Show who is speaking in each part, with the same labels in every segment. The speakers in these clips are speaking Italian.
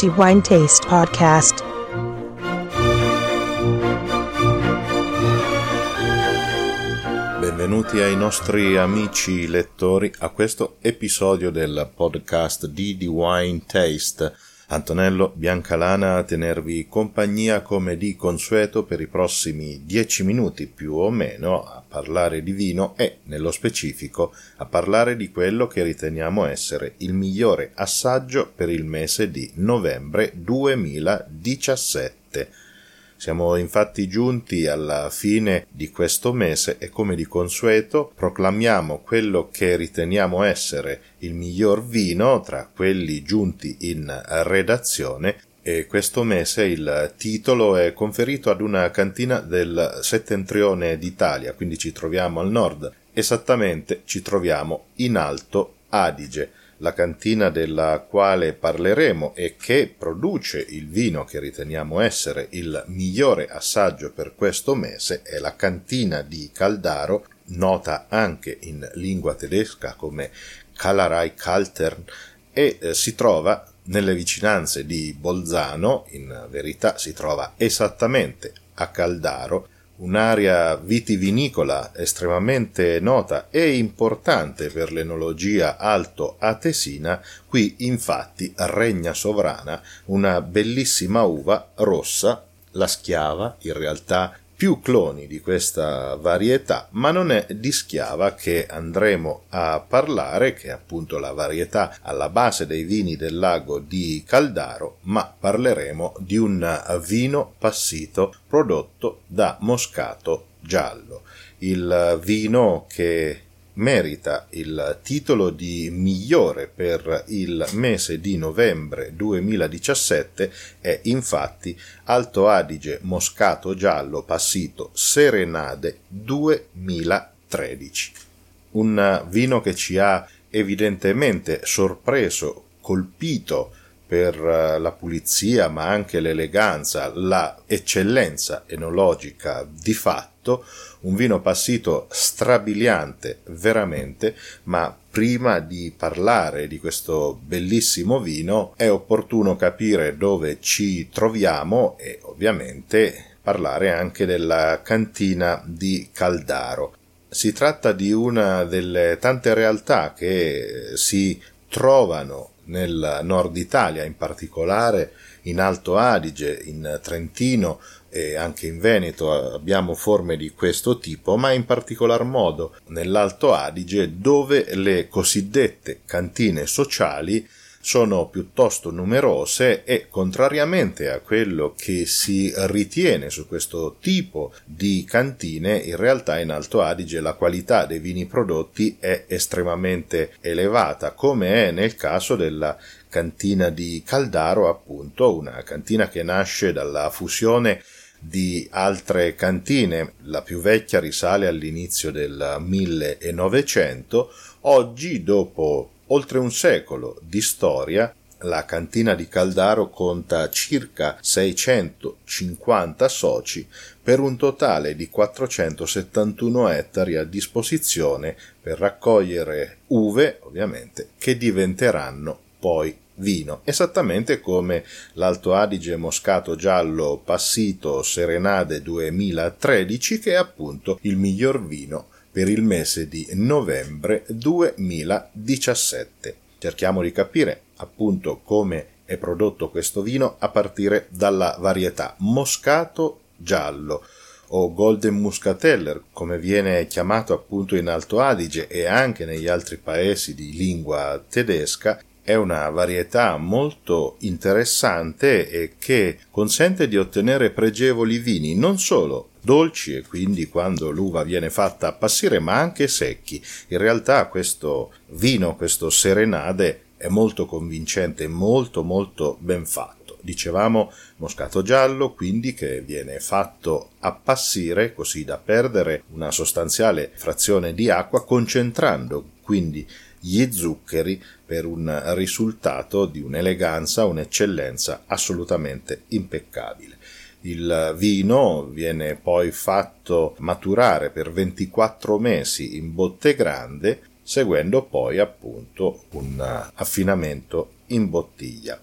Speaker 1: the Wine Taste Podcast.
Speaker 2: Benvenuti ai nostri amici lettori a questo episodio del podcast di The Wine Taste. Antonello Biancalana a tenervi compagnia come di consueto per i prossimi dieci minuti più o meno a parlare di vino e, nello specifico, a parlare di quello che riteniamo essere il migliore assaggio per il mese di novembre 2017 siamo infatti giunti alla fine di questo mese e come di consueto proclamiamo quello che riteniamo essere il miglior vino tra quelli giunti in redazione e questo mese il titolo è conferito ad una cantina del settentrione d'Italia, quindi ci troviamo al nord, esattamente ci troviamo in Alto Adige la cantina della quale parleremo e che produce il vino che riteniamo essere il migliore assaggio per questo mese è la cantina di Caldaro, nota anche in lingua tedesca come Kalarai Kaltern e eh, si trova nelle vicinanze di Bolzano, in verità si trova esattamente a Caldaro, un'area vitivinicola estremamente nota e importante per l'enologia alto-atesina, qui infatti regna sovrana una bellissima uva rossa, la schiava, in realtà più cloni di questa varietà, ma non è di schiava che andremo a parlare, che è appunto la varietà alla base dei vini del lago di Caldaro, ma parleremo di un vino passito prodotto da Moscato Giallo, il vino che merita il titolo di migliore per il mese di novembre 2017 è infatti Alto Adige Moscato Giallo Passito Serenade 2013. Un vino che ci ha evidentemente sorpreso, colpito per la pulizia ma anche l'eleganza, la eccellenza enologica di fatto, un vino passito strabiliante veramente, ma prima di parlare di questo bellissimo vino è opportuno capire dove ci troviamo e ovviamente parlare anche della cantina di Caldaro. Si tratta di una delle tante realtà che si trovano nel nord Italia, in particolare in Alto Adige, in Trentino e anche in Veneto abbiamo forme di questo tipo, ma in particolar modo nell'Alto Adige dove le cosiddette cantine sociali sono piuttosto numerose e contrariamente a quello che si ritiene su questo tipo di cantine, in realtà in Alto Adige la qualità dei vini prodotti è estremamente elevata, come è nel caso della cantina di Caldaro, appunto, una cantina che nasce dalla fusione di altre cantine, la più vecchia risale all'inizio del 1900, oggi dopo oltre un secolo di storia la cantina di Caldaro conta circa 650 soci per un totale di 471 ettari a disposizione per raccogliere uve, ovviamente, che diventeranno poi vino, esattamente come l'Alto Adige Moscato Giallo Passito Serenade 2013 che è appunto il miglior vino per il mese di novembre 2017. Cerchiamo di capire appunto come è prodotto questo vino a partire dalla varietà Moscato Giallo o Golden Muscateller, come viene chiamato appunto in Alto Adige e anche negli altri paesi di lingua tedesca, è una varietà molto interessante e che consente di ottenere pregevoli vini non solo dolci e quindi quando l'uva viene fatta appassire ma anche secchi. In realtà questo vino, questo serenade è molto convincente, molto molto ben fatto. Dicevamo moscato giallo, quindi che viene fatto appassire così da perdere una sostanziale frazione di acqua concentrando quindi gli zuccheri per un risultato di un'eleganza, un'eccellenza assolutamente impeccabile. Il vino viene poi fatto maturare per 24 mesi in botte grande, seguendo poi appunto un affinamento in bottiglia.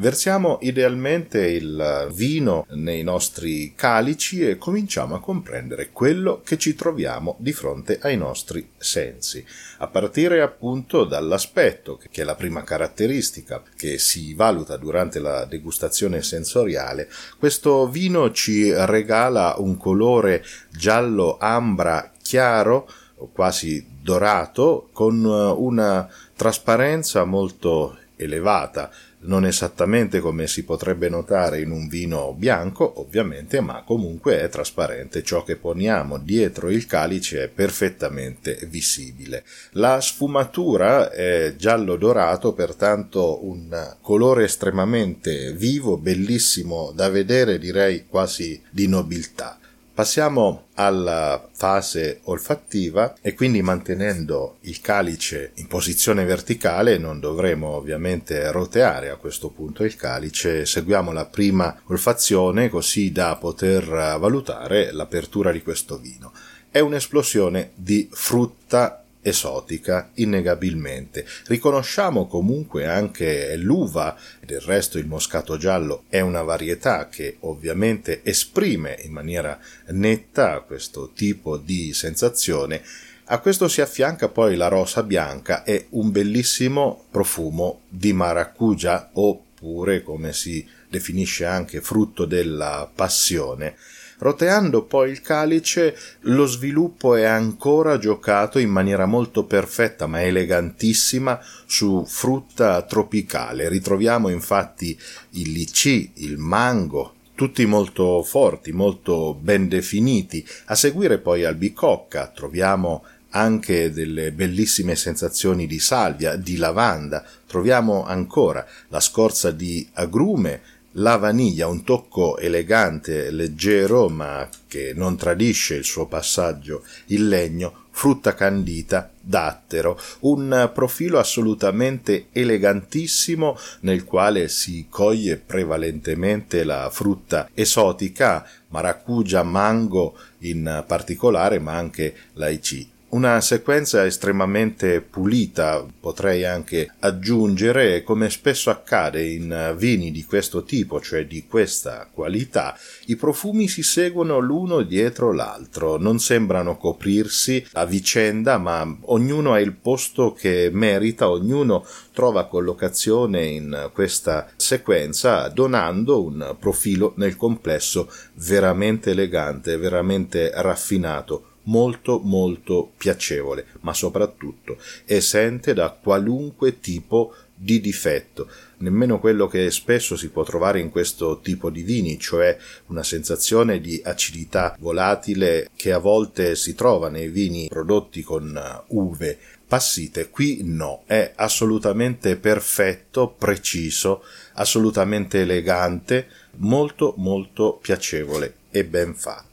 Speaker 2: Versiamo idealmente il vino nei nostri calici e cominciamo a comprendere quello che ci troviamo di fronte ai nostri sensi, a partire appunto dall'aspetto, che è la prima caratteristica che si valuta durante la degustazione sensoriale. Questo vino ci regala un colore giallo ambra chiaro, quasi dorato, con una trasparenza molto elevata, non esattamente come si potrebbe notare in un vino bianco, ovviamente, ma comunque è trasparente. Ciò che poniamo dietro il calice è perfettamente visibile. La sfumatura è giallo dorato, pertanto un colore estremamente vivo, bellissimo da vedere, direi quasi di nobiltà. Passiamo alla fase olfattiva e quindi mantenendo il calice in posizione verticale non dovremo ovviamente roteare a questo punto il calice, seguiamo la prima olfazione così da poter valutare l'apertura di questo vino. È un'esplosione di frutta esotica innegabilmente. Riconosciamo comunque anche l'uva, del resto il moscato giallo è una varietà che ovviamente esprime in maniera netta questo tipo di sensazione. A questo si affianca poi la rosa bianca e un bellissimo profumo di maracuja oppure come si definisce anche frutto della passione Roteando poi il calice, lo sviluppo è ancora giocato in maniera molto perfetta ma elegantissima su frutta tropicale. Ritroviamo infatti il licì, il mango, tutti molto forti, molto ben definiti. A seguire poi albicocca troviamo anche delle bellissime sensazioni di salvia, di lavanda, troviamo ancora la scorza di agrume, la vaniglia, un tocco elegante, leggero, ma che non tradisce il suo passaggio in legno, frutta candita, dattero, un profilo assolutamente elegantissimo nel quale si coglie prevalentemente la frutta esotica, maracuja, mango in particolare, ma anche l'aici. Una sequenza estremamente pulita, potrei anche aggiungere, come spesso accade in vini di questo tipo, cioè di questa qualità, i profumi si seguono l'uno dietro l'altro, non sembrano coprirsi a vicenda, ma ognuno ha il posto che merita, ognuno trova collocazione in questa sequenza, donando un profilo nel complesso veramente elegante, veramente raffinato molto molto piacevole, ma soprattutto esente da qualunque tipo di difetto, nemmeno quello che spesso si può trovare in questo tipo di vini, cioè una sensazione di acidità volatile che a volte si trova nei vini prodotti con uve passite. Qui no, è assolutamente perfetto, preciso, assolutamente elegante, molto molto piacevole e ben fatto.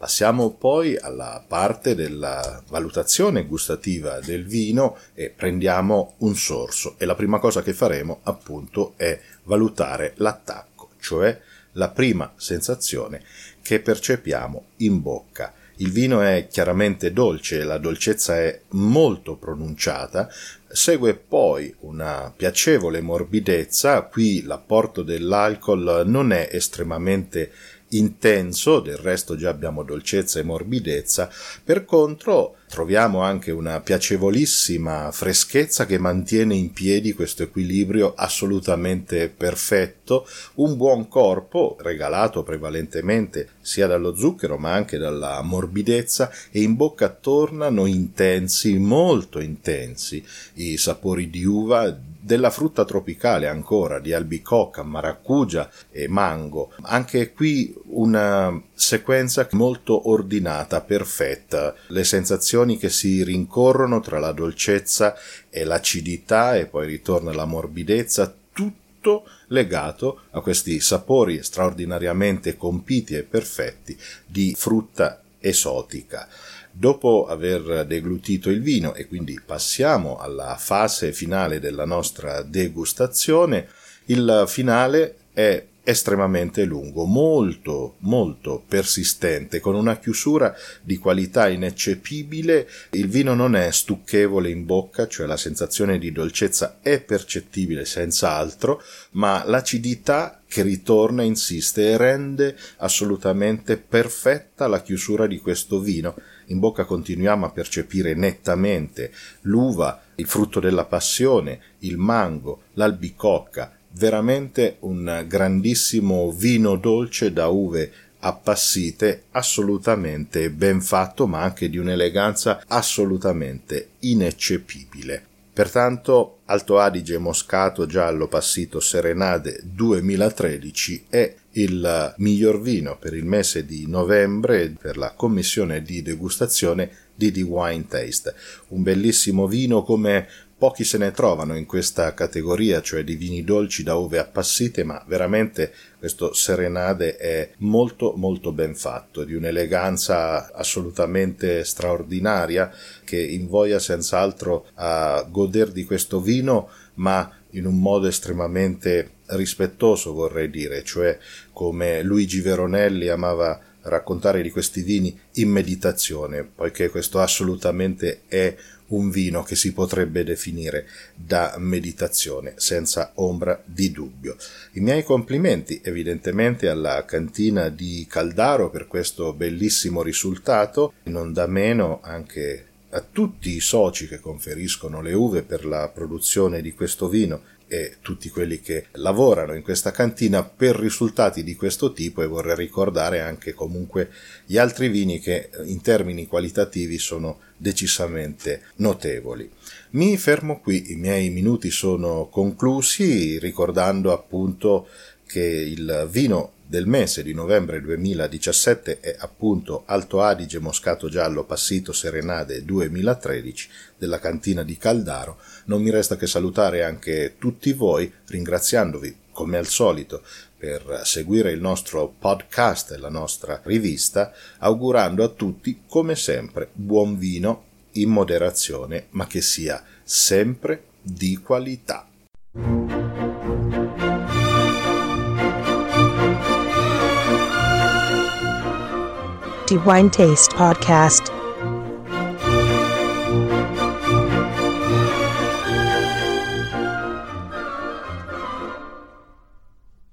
Speaker 2: Passiamo poi alla parte della valutazione gustativa del vino e prendiamo un sorso. E la prima cosa che faremo appunto è valutare l'attacco, cioè la prima sensazione che percepiamo in bocca. Il vino è chiaramente dolce, la dolcezza è molto pronunciata, segue poi una piacevole morbidezza, qui l'apporto dell'alcol non è estremamente intenso, del resto già abbiamo dolcezza e morbidezza, per contro troviamo anche una piacevolissima freschezza che mantiene in piedi questo equilibrio assolutamente perfetto, un buon corpo regalato prevalentemente sia dallo zucchero ma anche dalla morbidezza e in bocca tornano intensi, molto intensi i sapori di uva della frutta tropicale ancora, di albicocca, maracugia e mango. Anche qui una sequenza molto ordinata, perfetta, le sensazioni che si rincorrono tra la dolcezza e l'acidità e poi ritorna la morbidezza, tutto legato a questi sapori straordinariamente compiti e perfetti di frutta esotica. Dopo aver deglutito il vino e quindi passiamo alla fase finale della nostra degustazione, il finale è estremamente lungo, molto, molto persistente, con una chiusura di qualità ineccepibile. Il vino non è stucchevole in bocca, cioè la sensazione di dolcezza è percettibile senz'altro, ma l'acidità che ritorna, insiste e rende assolutamente perfetta la chiusura di questo vino. In bocca continuiamo a percepire nettamente l'uva, il frutto della passione, il mango, l'albicocca, veramente un grandissimo vino dolce da uve appassite assolutamente ben fatto ma anche di un'eleganza assolutamente ineccepibile. Pertanto Alto Adige Moscato Giallo Passito Serenade 2013 è il miglior vino per il mese di novembre per la commissione di degustazione di The Wine Taste. Un bellissimo vino come Pochi se ne trovano in questa categoria, cioè di vini dolci da uve appassite, ma veramente questo Serenade è molto molto ben fatto, di un'eleganza assolutamente straordinaria che invoia senz'altro a goder di questo vino, ma in un modo estremamente rispettoso vorrei dire, cioè come Luigi Veronelli amava raccontare di questi vini in meditazione, poiché questo assolutamente è un vino che si potrebbe definire da meditazione senza ombra di dubbio. I miei complimenti evidentemente alla cantina di Caldaro per questo bellissimo risultato, non da meno anche a tutti i soci che conferiscono le uve per la produzione di questo vino e tutti quelli che lavorano in questa cantina per risultati di questo tipo e vorrei ricordare anche comunque gli altri vini che in termini qualitativi sono decisamente notevoli. Mi fermo qui, i miei minuti sono conclusi ricordando appunto che il vino del mese di novembre 2017 è appunto Alto Adige Moscato Giallo Passito Serenade 2013 della cantina di Caldaro. Non mi resta che salutare anche tutti voi, ringraziandovi come al solito per seguire il nostro podcast e la nostra rivista, augurando a tutti come sempre buon vino in moderazione, ma che sia sempre di qualità.
Speaker 1: Wine Taste Podcast.